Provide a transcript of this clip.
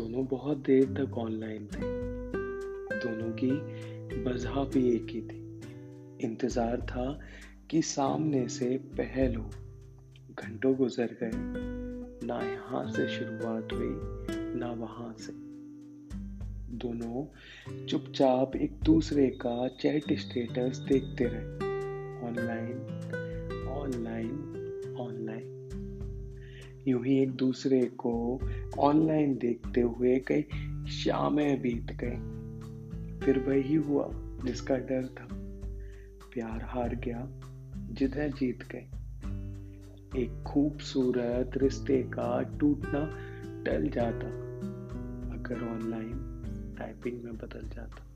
बहुत देर तक ऑनलाइन थे। दोनों की वजह भी एक ही थी। इंतज़ार था कि सामने से पहल हो। घंटों गुजर गए। ना यहाँ से शुरुआत हुई, ना वहाँ से। दोनों चुपचाप एक दूसरे का चैट स्टेटस देखते रहे। ऑनलाइन ऑनलाइन ऑनलाइन यूँ ही एक दूसरे को ऑनलाइन देखते हुए कई शामें बीत गई। फिर वही हुआ जिसका डर था। प्यार हार गया जिधर जीत गए एक खूबसूरत रिश्ते का टूटना टल जाता, अगर ऑनलाइन टाइपिंग में बदल जाता।